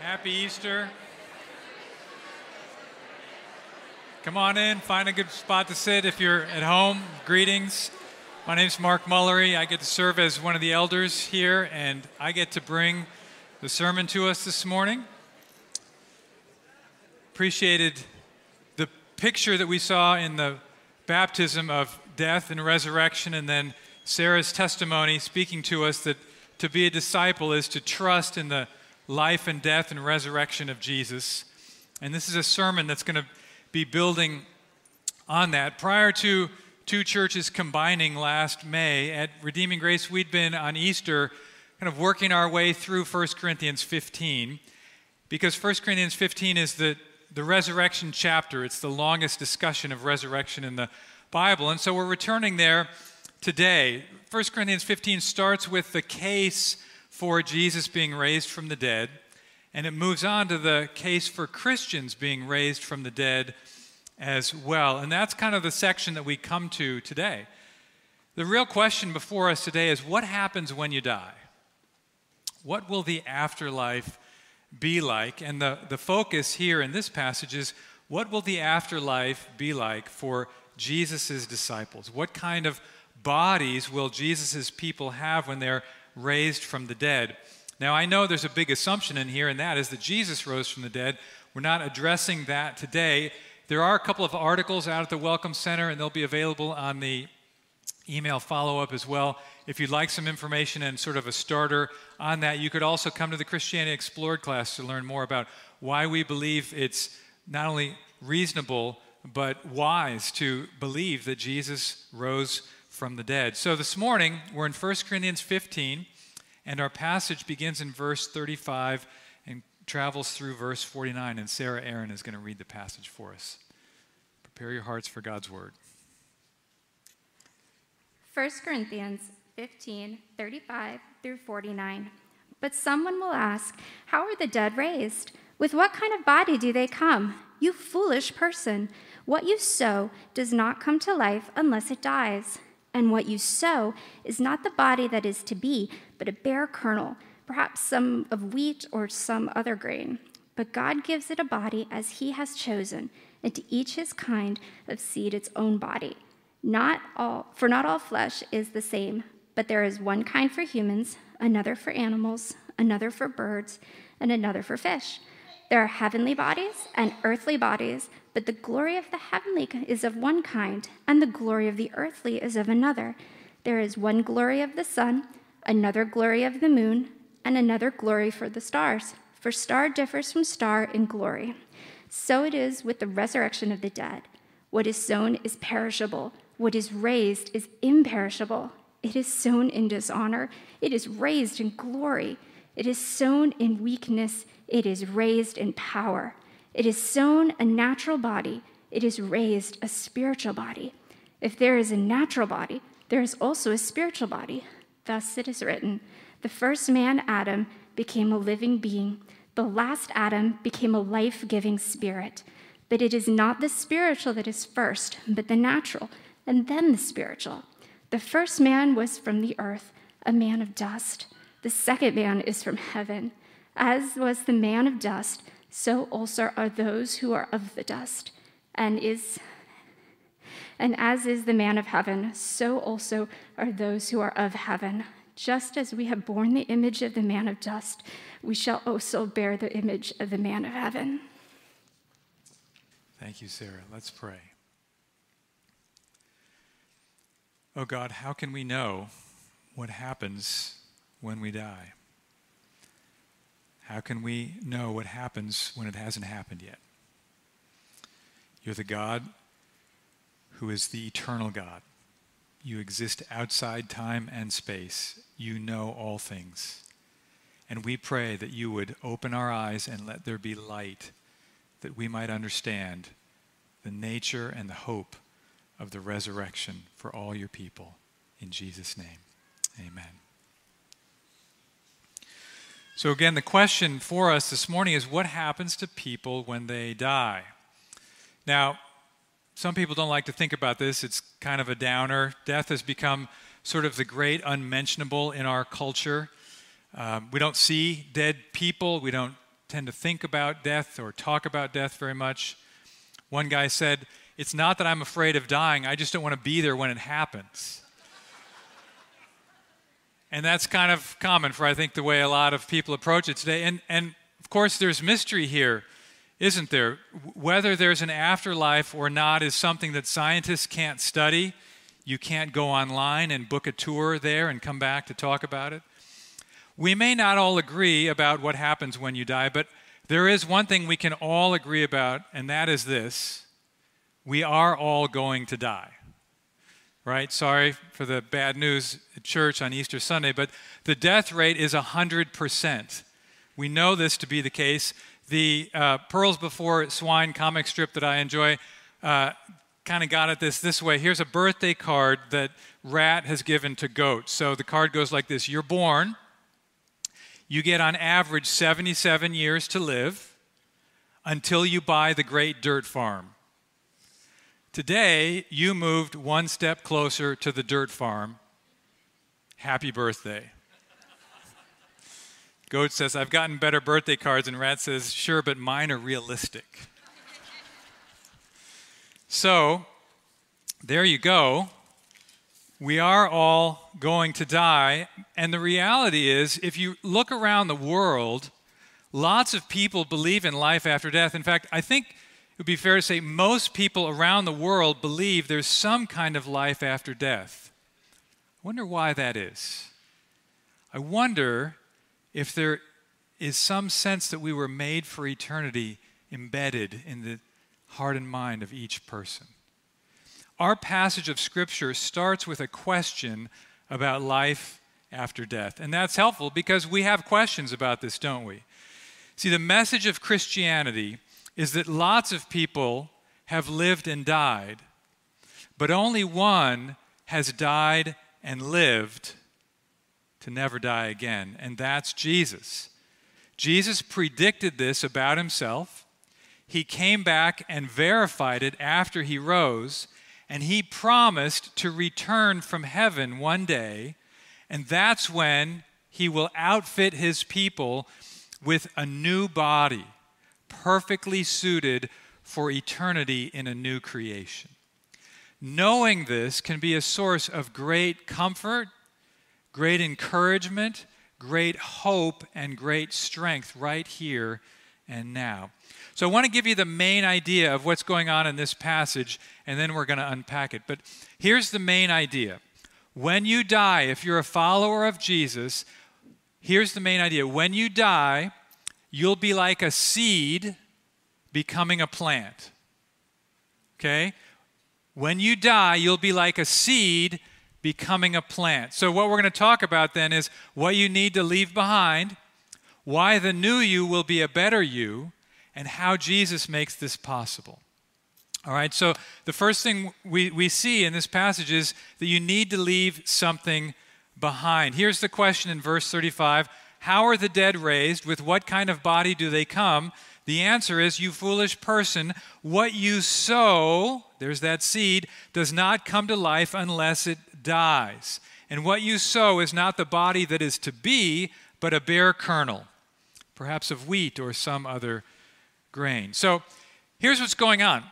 Happy Easter. Come on in, find a good spot to sit if you're at home. Greetings. My name is Mark Mullery. I get to serve as one of the elders here, and I get to bring the sermon to us this morning. Appreciated the picture that we saw in the baptism of death and resurrection, and then Sarah's testimony speaking to us that to be a disciple is to trust in the life and death and resurrection of Jesus. And this is a sermon that's going to be building on that. Prior to two churches combining last May at Redeeming Grace, we'd been on Easter kind of working our way through 1 Corinthians 15 because 1 Corinthians 15 is the, the resurrection chapter. It's the longest discussion of resurrection in the Bible. And so we're returning there today. 1 Corinthians 15 starts with the case for Jesus being raised from the dead, and it moves on to the case for Christians being raised from the dead as well. And that's kind of the section that we come to today. The real question before us today is what happens when you die? What will the afterlife be like? And the, the focus here in this passage is what will the afterlife be like for Jesus' disciples? What kind of bodies will Jesus' people have when they're raised from the dead? Now, I know there's a big assumption in here, and that is that Jesus rose from the dead. We're not addressing that today. There are a couple of articles out at the Welcome Center, and they'll be available on the email follow up as well. If you'd like some information and sort of a starter on that, you could also come to the Christianity Explored class to learn more about why we believe it's not only reasonable but wise to believe that Jesus rose from the dead. So this morning, we're in 1 Corinthians 15, and our passage begins in verse 35 and travels through verse 49. And Sarah Aaron is going to read the passage for us. Prepare your hearts for God's word. 1 Corinthians 15, 35 through 49. But someone will ask, How are the dead raised? With what kind of body do they come? You foolish person. What you sow does not come to life unless it dies. And what you sow is not the body that is to be, but a bare kernel, perhaps some of wheat or some other grain. But God gives it a body as He has chosen, and to each his kind of seed its own body. Not all, for not all flesh is the same, but there is one kind for humans, another for animals, another for birds, and another for fish. There are heavenly bodies and earthly bodies, but the glory of the heavenly is of one kind, and the glory of the earthly is of another. There is one glory of the sun, another glory of the moon, and another glory for the stars. For star differs from star in glory. So it is with the resurrection of the dead. What is sown is perishable, what is raised is imperishable. It is sown in dishonor, it is raised in glory. It is sown in weakness, it is raised in power. It is sown a natural body, it is raised a spiritual body. If there is a natural body, there is also a spiritual body. Thus it is written The first man, Adam, became a living being, the last Adam became a life giving spirit. But it is not the spiritual that is first, but the natural, and then the spiritual. The first man was from the earth, a man of dust. The second man is from heaven. As was the man of dust, so also are those who are of the dust. And is and as is the man of heaven, so also are those who are of heaven. Just as we have borne the image of the man of dust, we shall also bear the image of the man of heaven. Thank you, Sarah. Let's pray. Oh God, how can we know what happens when we die? How can we know what happens when it hasn't happened yet? You're the God who is the eternal God. You exist outside time and space. You know all things. And we pray that you would open our eyes and let there be light, that we might understand the nature and the hope of the resurrection for all your people. In Jesus' name, amen. So, again, the question for us this morning is what happens to people when they die? Now, some people don't like to think about this. It's kind of a downer. Death has become sort of the great unmentionable in our culture. Um, we don't see dead people. We don't tend to think about death or talk about death very much. One guy said, It's not that I'm afraid of dying, I just don't want to be there when it happens. And that's kind of common for, I think, the way a lot of people approach it today. And, and of course, there's mystery here, isn't there? Whether there's an afterlife or not is something that scientists can't study. You can't go online and book a tour there and come back to talk about it. We may not all agree about what happens when you die, but there is one thing we can all agree about, and that is this we are all going to die. Right? Sorry for the bad news at church on Easter Sunday, but the death rate is 100%. We know this to be the case. The uh, Pearls Before Swine comic strip that I enjoy uh, kind of got at this this way. Here's a birthday card that Rat has given to Goat. So the card goes like this You're born, you get on average 77 years to live until you buy the great dirt farm. Today, you moved one step closer to the dirt farm. Happy birthday. Goat says, I've gotten better birthday cards, and Rat says, Sure, but mine are realistic. so, there you go. We are all going to die. And the reality is, if you look around the world, lots of people believe in life after death. In fact, I think would be fair to say most people around the world believe there's some kind of life after death. I wonder why that is. I wonder if there is some sense that we were made for eternity embedded in the heart and mind of each person our passage of Scripture starts with a question about life after death. And that's helpful because we have questions about this, don't we? See, the message of Christianity is that lots of people have lived and died, but only one has died and lived to never die again, and that's Jesus. Jesus predicted this about himself. He came back and verified it after he rose, and he promised to return from heaven one day, and that's when he will outfit his people with a new body, perfectly suited for eternity in a new creation. Knowing this can be a source of great comfort, great encouragement, great hope, and great strength right here and now. So I want to give you the main idea of what's going on in this passage, and then we're going to unpack it. But here's the main idea. When you die, if you're a follower of Jesus, here's the main idea. When you die, you'll be like a seed becoming a plant. Okay? When you die, you'll be like a seed becoming a plant. So, what we're going to talk about then is what you need to leave behind, why the new you will be a better you, and how Jesus makes this possible. All right, so the first thing we, we see in this passage is that you need to leave something behind. Here's the question in verse 35 How are the dead raised? With what kind of body do they come? The answer is, You foolish person, what you sow, there's that seed, does not come to life unless it dies. And what you sow is not the body that is to be, but a bare kernel, perhaps of wheat or some other grain. So here's what's going on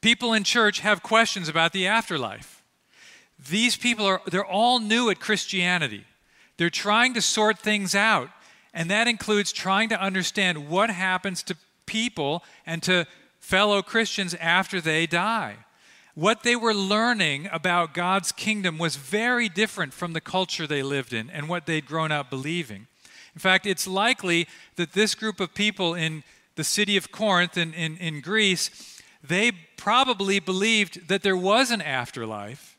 people in church have questions about the afterlife. These people are, they're all new at Christianity. They're trying to sort things out. And that includes trying to understand what happens to people and to fellow Christians after they die. What they were learning about God's kingdom was very different from the culture they lived in and what they'd grown up believing. In fact, it's likely that this group of people in the city of Corinth in, in, in Greece, they probably believed that there was an afterlife,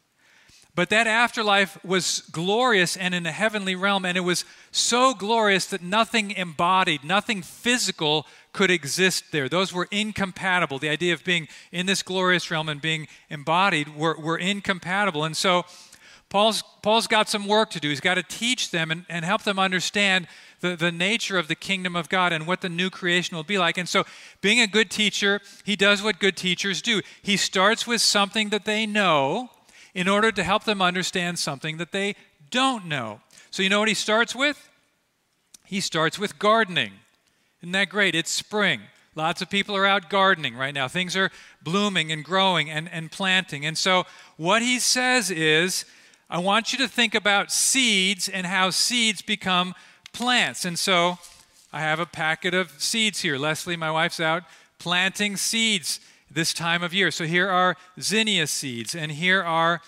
but that afterlife was glorious and in a heavenly realm, and it was so glorious that nothing embodied, nothing physical could exist there. Those were incompatible. The idea of being in this glorious realm and being embodied were, were incompatible. And so Paul's, Paul's got some work to do. He's got to teach them and, and help them understand the, the nature of the kingdom of God and what the new creation will be like. And so, being a good teacher, he does what good teachers do. He starts with something that they know in order to help them understand something that they don't know. So, you know what he starts with? He starts with gardening. Isn't that great? It's spring. Lots of people are out gardening right now. Things are blooming and growing and, and planting. And so, what he says is, I want you to think about seeds and how seeds become plants. And so, I have a packet of seeds here. Leslie, my wife's out planting seeds this time of year. So, here are zinnia seeds, and here are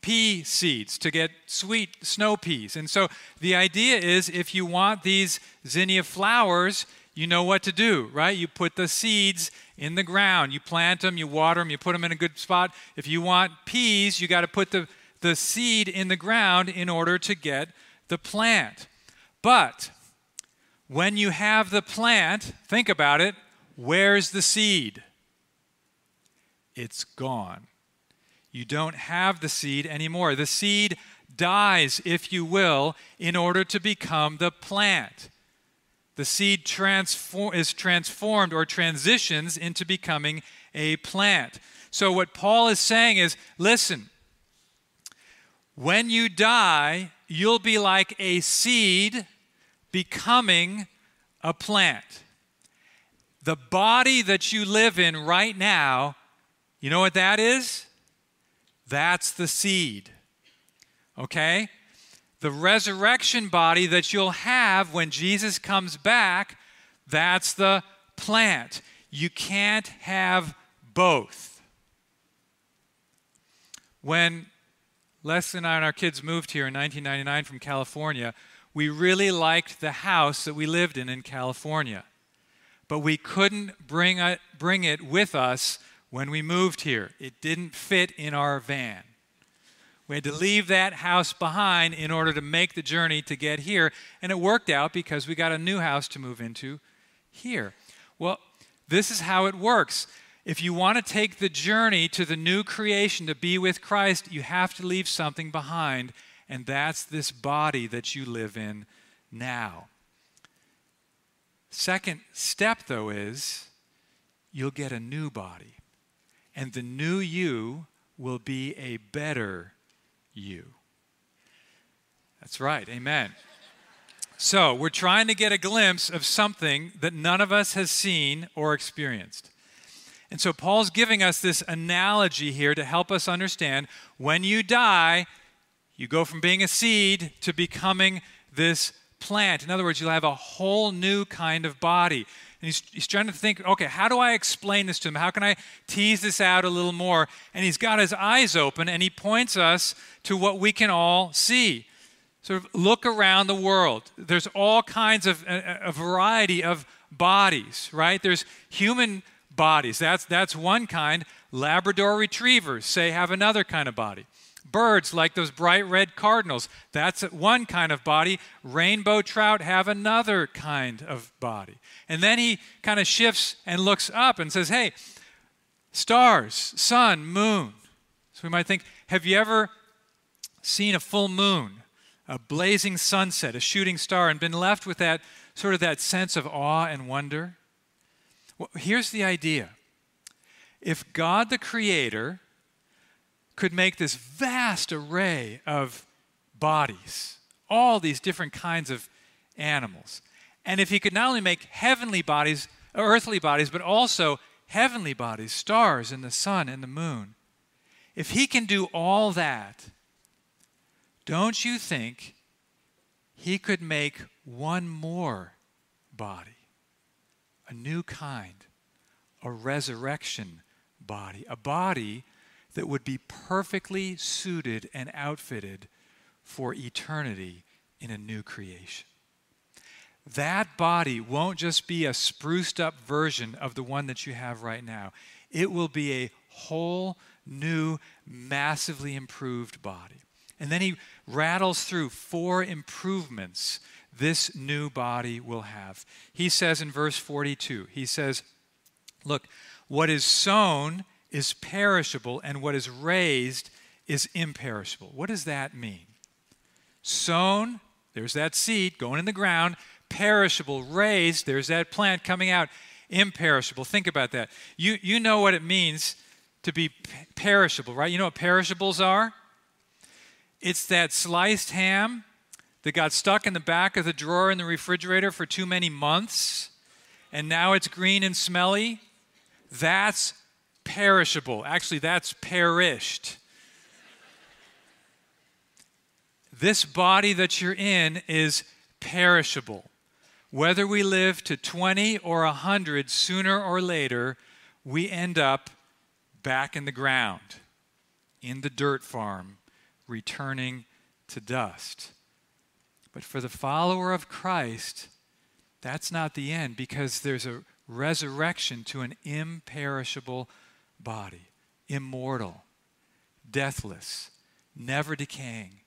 pea seeds to get sweet snow peas. And so, the idea is if you want these zinnia flowers, you know what to do, right? You put the seeds in the ground, you plant them, you water them, you put them in a good spot. If you want peas, you got to put the, the seed in the ground in order to get the plant. But when you have the plant, think about it, where's the seed? It's gone. You don't have the seed anymore. The seed dies, if you will, in order to become the plant the seed transform, is transformed or transitions into becoming a plant. So, what Paul is saying is listen, when you die, you'll be like a seed becoming a plant. The body that you live in right now, you know what that is? That's the seed. Okay? the resurrection body that you'll have when Jesus comes back, that's the plant. You can't have both. When Leslie and I and our kids moved here in 1999 from California, we really liked the house that we lived in in California. But we couldn't bring it, bring it with us when we moved here. It didn't fit in our van. We had to leave that house behind in order to make the journey to get here. And it worked out because we got a new house to move into here. Well, this is how it works. If you want to take the journey to the new creation to be with Christ, you have to leave something behind, and that's this body that you live in now. Second step, though, is you'll get a new body, and the new you will be a better you. That's right. Amen. So, we're trying to get a glimpse of something that none of us has seen or experienced. And so, Paul's giving us this analogy here to help us understand when you die, you go from being a seed to becoming this plant. In other words, you'll have a whole new kind of body. And he's, he's trying to think, okay, how do I explain this to him? How can I tease this out a little more? And he's got his eyes open and he points us to what we can all see. Sort of look around the world. There's all kinds of, a, a variety of bodies, right? There's human bodies. That's, that's one kind. Labrador retrievers, say, have another kind of body birds like those bright red cardinals. That's one kind of body. Rainbow trout have another kind of body. And then he kind of shifts and looks up and says, Hey, stars, sun, moon. So we might think, Have you ever seen a full moon, a blazing sunset, a shooting star, and been left with that sort of that sense of awe and wonder? Well, here's the idea. If God the Creator could make this vast array of bodies, all these different kinds of animals. And if he could not only make heavenly bodies, earthly bodies, but also heavenly bodies, stars and the sun and the moon, if he can do all that, don't you think he could make one more body, a new kind, a resurrection body, a body that would be perfectly suited and outfitted for eternity in a new creation. That body won't just be a spruced up version of the one that you have right now, it will be a whole new, massively improved body. And then he rattles through four improvements this new body will have. He says in verse 42, he says, Look, what is sown is perishable and what is raised is imperishable. What does that mean? Sown, there's that seed going in the ground, perishable, raised, there's that plant coming out, imperishable. Think about that. You, you know what it means to be perishable, right? You know what perishables are? It's that sliced ham that got stuck in the back of the drawer in the refrigerator for too many months and now it's green and smelly, that's perishable. Actually, that's perished. This body that you're in is perishable. Whether we live to 20 or 100, sooner or later, we end up back in the ground, in the dirt farm, returning to dust. But for the follower of Christ, that's not the end because there's a resurrection to an imperishable body, immortal, deathless, never decaying,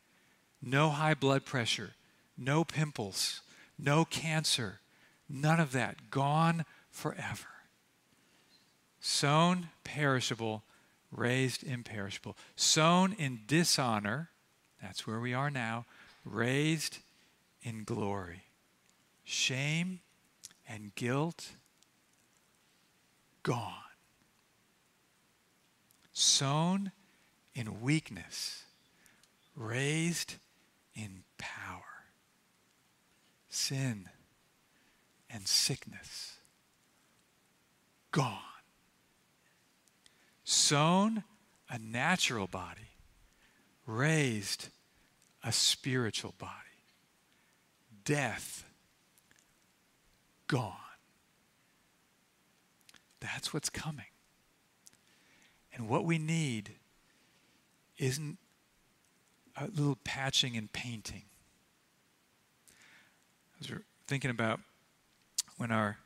no high blood pressure, no pimples, no cancer, none of that, gone forever. Sown perishable, raised imperishable. Sown in dishonor, that's where we are now, raised in glory. Shame and guilt, gone. Sown in weakness, raised in power. Sin and sickness, gone. Sown a natural body, raised a spiritual body. Death, gone. That's what's coming. And what we need isn't a little patching and painting. I was thinking about when our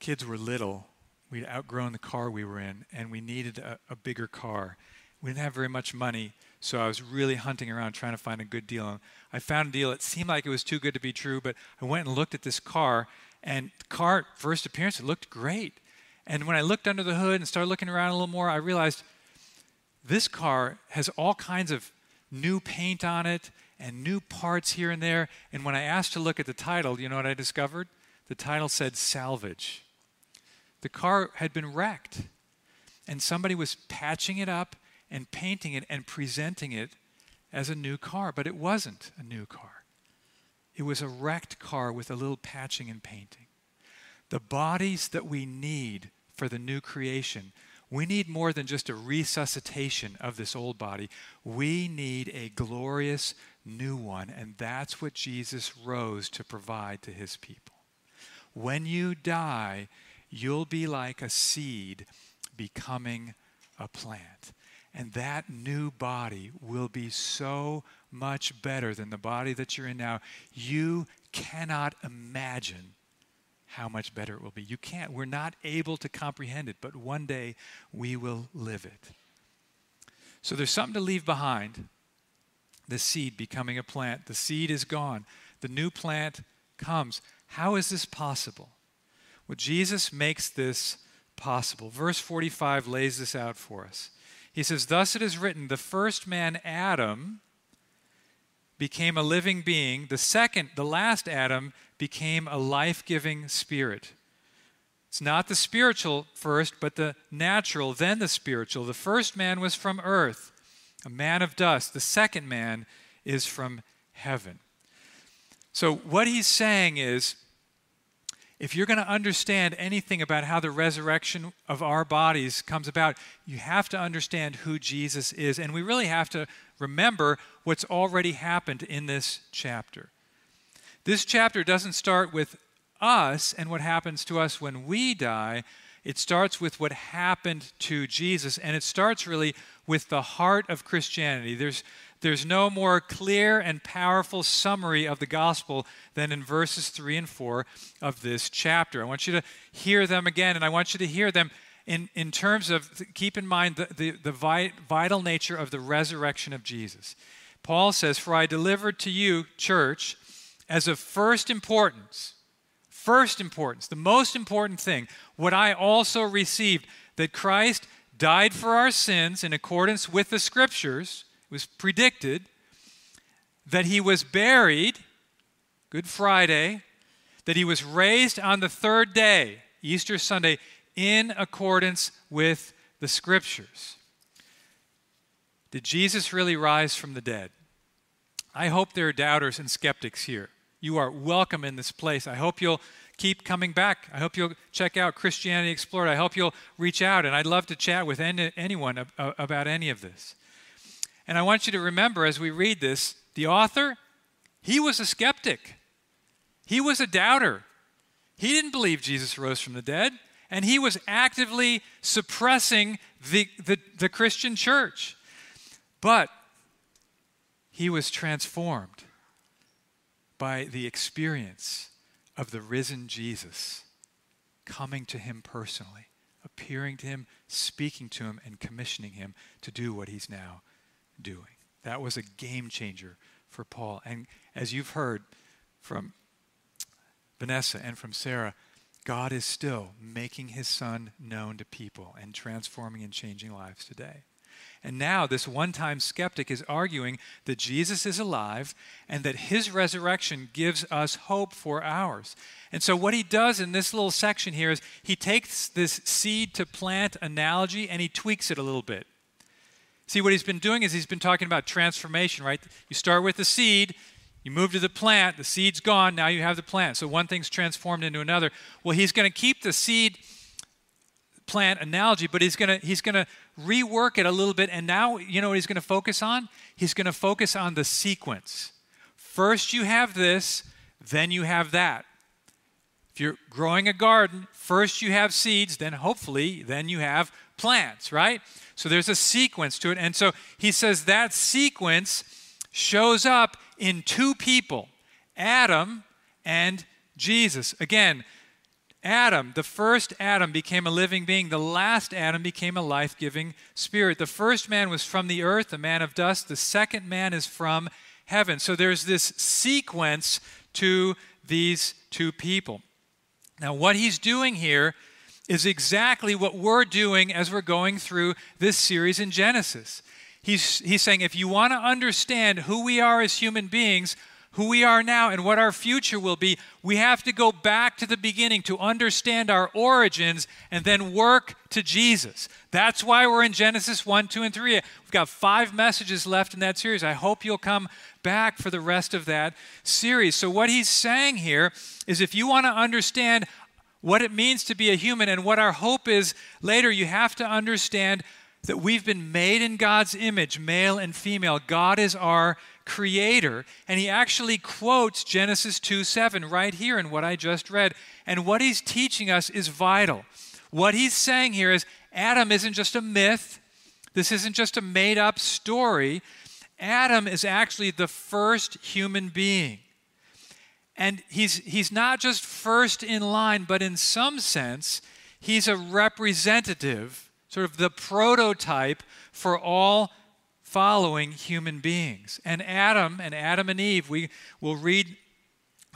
kids were little, we'd outgrown the car we were in, and we needed a, a, bigger car. We didn't have very much money, so I was really hunting around trying to find a good deal. And I found a deal. It seemed like it was too good to be true, but I went and looked at this car, and the car, first appearance, it looked great. And when I looked under the hood and started looking around a little more, I realized this car has all kinds of new paint on it and new parts here and there. And when I asked to look at the title, you know what I discovered? The title said salvage. The car had been wrecked, and somebody was patching it up and painting it and presenting it as a new car, but it wasn't a new car. It was a wrecked car with a little patching and painting. The bodies that we need for the new creation we need more than just a resuscitation of this old body. We need a glorious new one, and that's what Jesus rose to provide to his people. When you die, you'll be like a seed becoming a plant. And that new body will be so much better than the body that you're in now. You cannot imagine how much better it will be. You can't. We're not able to comprehend it, but one day we will live it. So there's something to leave behind the seed becoming a plant. The seed is gone, the new plant comes. How is this possible? Well, Jesus makes this possible. Verse 45 lays this out for us. He says, Thus it is written, the first man, Adam, became a living being. The second, the last Adam, became a life giving spirit. It's not the spiritual first, but the natural, then the spiritual. The first man was from earth, a man of dust. The second man is from heaven. So, what he's saying is if you're going to understand anything about how the resurrection of our bodies comes about, you have to understand who Jesus is. And we really have to remember what's already happened in this chapter. This chapter doesn't start with us and what happens to us when we die. It starts with what happened to Jesus, and it starts really with the heart of Christianity. There's, there's no more clear and powerful summary of the gospel than in verses 3 and 4 of this chapter. I want you to hear them again, and I want you to hear them in, in terms of, keep in mind the, the, the vital nature of the resurrection of Jesus. Paul says, For I delivered to you, church, as of first importance, first importance, the most important thing, what I also received that Christ died for our sins in accordance with the scriptures, it was predicted, that he was buried, Good Friday, that he was raised on the third day, Easter Sunday, in accordance with the scriptures. Did Jesus really rise from the dead? I hope there are doubters and skeptics here you are welcome in this place. I hope you'll keep coming back. I hope you'll check out Christianity Explored. I hope you'll reach out, and I'd love to chat with any, anyone about any of this. And I want you to remember as we read this, the author, he was a skeptic, he was a doubter. He didn't believe Jesus rose from the dead, and he was actively suppressing the, the, the Christian church. But he was transformed by the experience of the risen Jesus coming to him personally, appearing to him, speaking to him, and commissioning him to do what he's now doing. That was a game changer for Paul. And as you've heard from Vanessa and from Sarah, God is still making his son known to people and transforming and changing lives today. And now, this one time skeptic is arguing that Jesus is alive and that his resurrection gives us hope for ours. And so, what he does in this little section here is he takes this seed to plant analogy and he tweaks it a little bit. See, what he's been doing is he's been talking about transformation, right? You start with the seed, you move to the plant, the seed's gone, now you have the plant. So one thing's transformed into another. Well, he's going to keep the seed plant analogy, but he's going to he's going to rework it a little bit and now you know what he's going to focus on? He's going to focus on the sequence. First you have this, then you have that. If you're growing a garden, first you have seeds, then hopefully then you have plants, right? So there's a sequence to it. And so he says that sequence shows up in two people Adam and Jesus. Again, Adam, the first Adam, became a living being. The last Adam became a life giving spirit. The first man was from the earth, a man of dust. The second man is from heaven. So there's this sequence to these two people. Now, what he's doing here is exactly what we're doing as we're going through this series in Genesis. He's, he's saying if you want to understand who we are as human beings, who we are now, and what our future will be, we have to go back to the beginning to understand our origins and then work to Jesus. That's why we're in Genesis 1, 2, and 3. We've got five messages left in that series. I hope you'll come back for the rest of that series. So, what he's saying here is if you want to understand what it means to be a human and what our hope is later, you have to understand that we've been made in God's image, male and female. God is our creator. And he actually quotes Genesis 2 7 right here in what I just read. And what he's teaching us is vital. What he's saying here is Adam isn't just a myth, this isn't just a made up story. Adam is actually the first human being. And he's, he's not just first in line, but in some sense, he's a representative, sort of the prototype for all following human beings. And Adam and Adam and Eve, we will read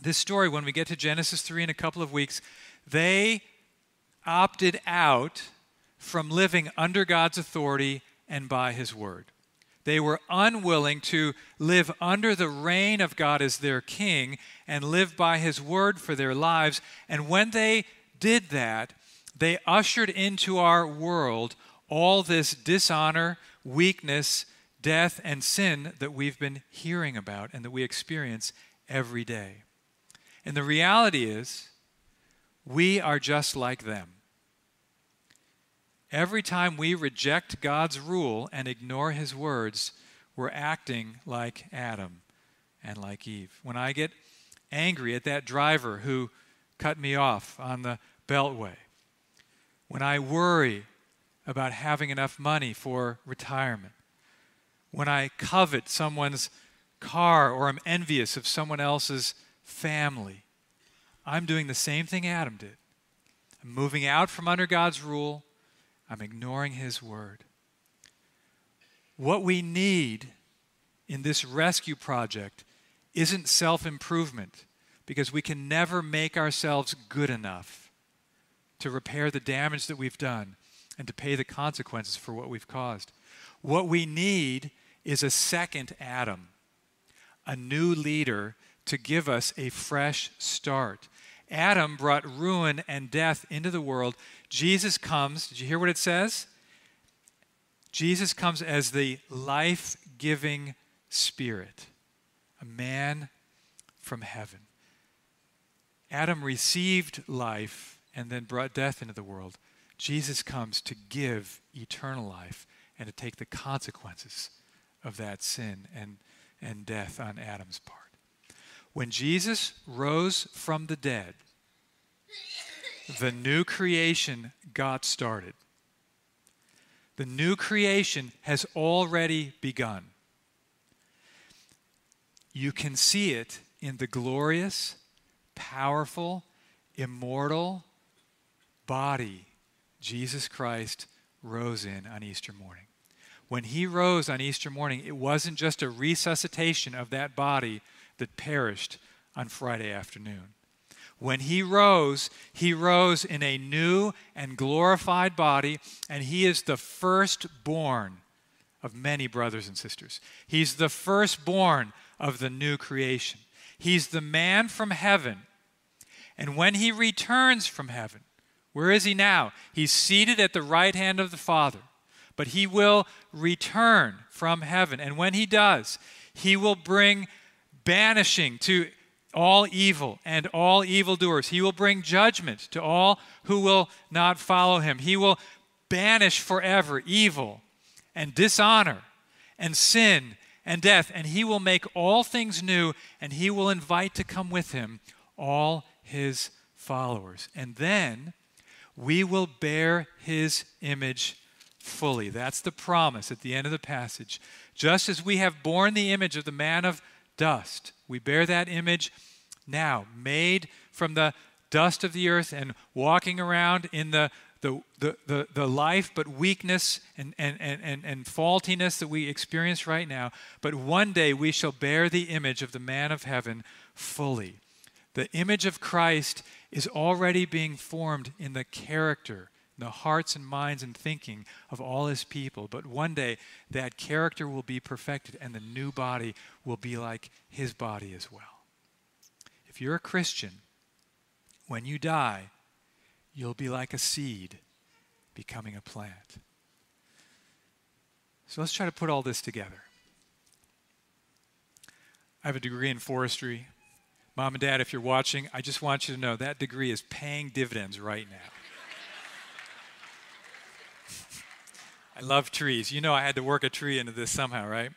this story when we get to Genesis 3 in a couple of weeks. They opted out from living under God's authority and by his word. They were unwilling to live under the reign of God as their king and live by his word for their lives. And when they did that, they ushered into our world all this dishonor, weakness, death, and sin that we've been hearing about and that we experience every day. And the reality is, we are just like them. Every time we reject God's rule and ignore his words, we're acting like Adam and like Eve. When I get angry at that driver who cut me off on the beltway, when I worry about having enough money for retirement, when I covet someone's car or I'm envious of someone else's family, I'm doing the same thing Adam did. I'm moving out from under God's rule I'm ignoring His word. What we need in this rescue project isn't self improvement because we can never make ourselves good enough to repair the damage that we've done and to pay the consequences for what we've caused. What we need is a second Adam, a new leader to give us a fresh start. Adam brought ruin and death into the world. Jesus comes, did you hear what it says? Jesus comes as the life giving Spirit, a man from heaven. Adam received life and then brought death into the world. Jesus comes to give eternal life and to take the consequences of that sin and, and death on Adam's part. When Jesus rose from the dead, the new creation got started. The new creation has already begun. You can see it in the glorious, powerful, immortal body Jesus Christ rose in on Easter morning. When he rose on Easter morning, it wasn't just a resuscitation of that body that perished on Friday afternoon. When he rose, he rose in a new and glorified body, and he is the firstborn of many brothers and sisters. He's the firstborn of the new creation. He's the man from heaven. And when he returns from heaven, where is he now? He's seated at the right hand of the Father. But he will return from heaven. And when he does, he will bring banishing to all evil and all evildoers. He will bring judgment to all who will not follow him. He will banish forever evil and dishonor and sin and death, and he will make all things new, and he will invite to come with him all his followers. And then we will bear his image fully. That's the promise at the end of the passage. Just as we have borne the image of the man of dust, we bear that image now, made from the dust of the earth and walking around in the the, the, the, the life but weakness and, and, and, and, faultiness that we experience right now. But one day we shall bear the image of the man of heaven fully. The image of Christ is already being formed in the character, the hearts and minds and thinking of all his people. But one day that character will be perfected and the new body will be like his body as well. If you're a Christian, when you die, you'll be like a seed becoming a plant. So let's try to put all this together. I have a degree in forestry. Mom and dad, if you're watching, I just want you to know that degree is paying dividends right now. I love trees. You know, I had to work a tree into this somehow, right?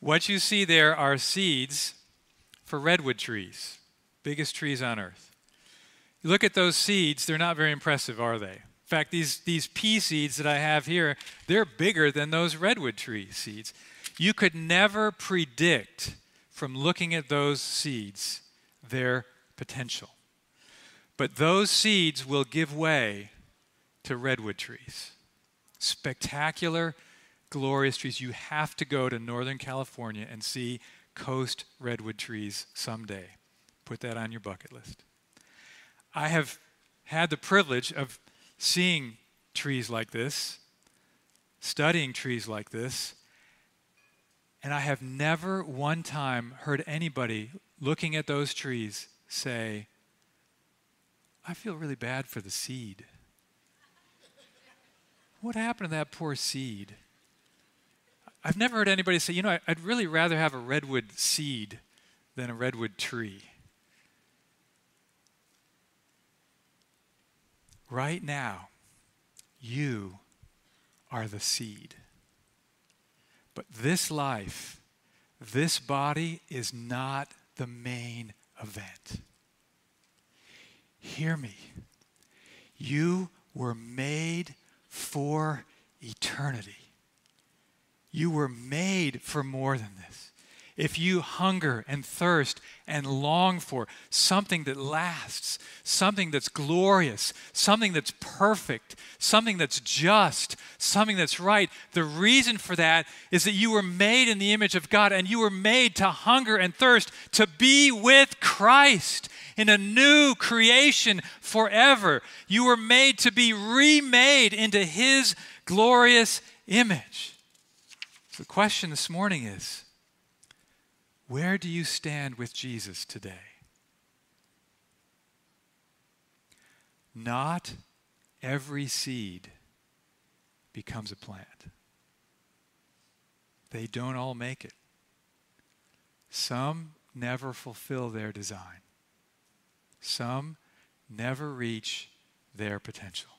What you see there are seeds for redwood trees, biggest trees on earth. Look at those seeds, they're not very impressive, are they? In fact, these, these pea seeds that I have here, they're bigger than those redwood tree seeds. You could never predict from looking at those seeds their potential. But those seeds will give way to redwood trees. Spectacular, glorious trees. You have to go to Northern California and see coast redwood trees someday. Put that on your bucket list. I have had the privilege of seeing trees like this, studying trees like this, and I have never one time heard anybody looking at those trees say, I feel really bad for the seed. What happened to that poor seed? I've never heard anybody say, you know, I'd really rather have a redwood seed than a redwood tree. Right now, you are the seed. But this life, this body is not the main event. Hear me. You were made for eternity. You were made for more than this. If you hunger and thirst and long for something that lasts, something that's glorious, something that's perfect, something that's just, something that's right, the reason for that is that you were made in the image of God and you were made to hunger and thirst to be with Christ in a new creation forever. You were made to be remade into His glorious image. So the question this morning is where do you stand with Jesus today? Not every seed becomes a plant. They don't all make it. Some never fulfill their design. Some never reach their potential.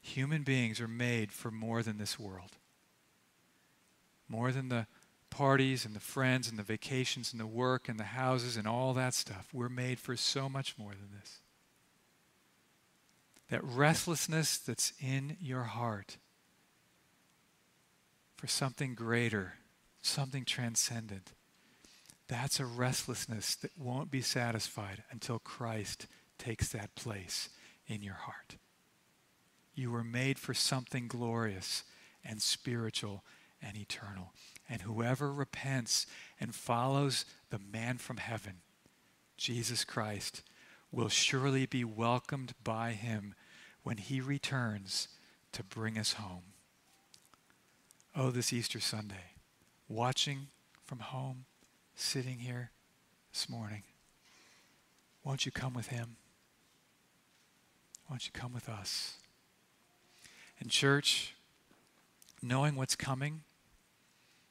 Human beings are made for more than this world, more than the parties and the friends and the vacations and the work and the houses and all that stuff. We're made for so much more than this. That restlessness that's in your heart for something greater, something transcendent, that's a restlessness that won't be satisfied until Christ takes that place in your heart. You were made for something glorious and spiritual and eternal. And whoever repents and follows the man from heaven, Jesus Christ, will surely be welcomed by him when he returns to bring us home. Oh, this Easter Sunday, watching from home, sitting here this morning, won't you come with him? Won't you come with us? And, church, knowing what's coming,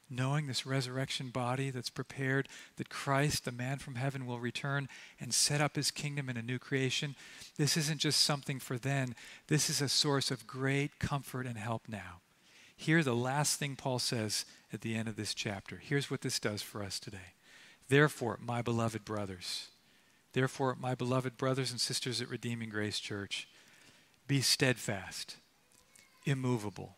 knowing this resurrection body that's prepared, that Christ, the man from heaven, will return and set up his kingdom in a new creation, this isn't just something for then. This is a source of great comfort and help now. Hear the last thing Paul says at the end of this chapter. Here's what this does for us today. Therefore, my beloved brothers, therefore, my beloved brothers and sisters at Redeeming Grace Church, be steadfast, immovable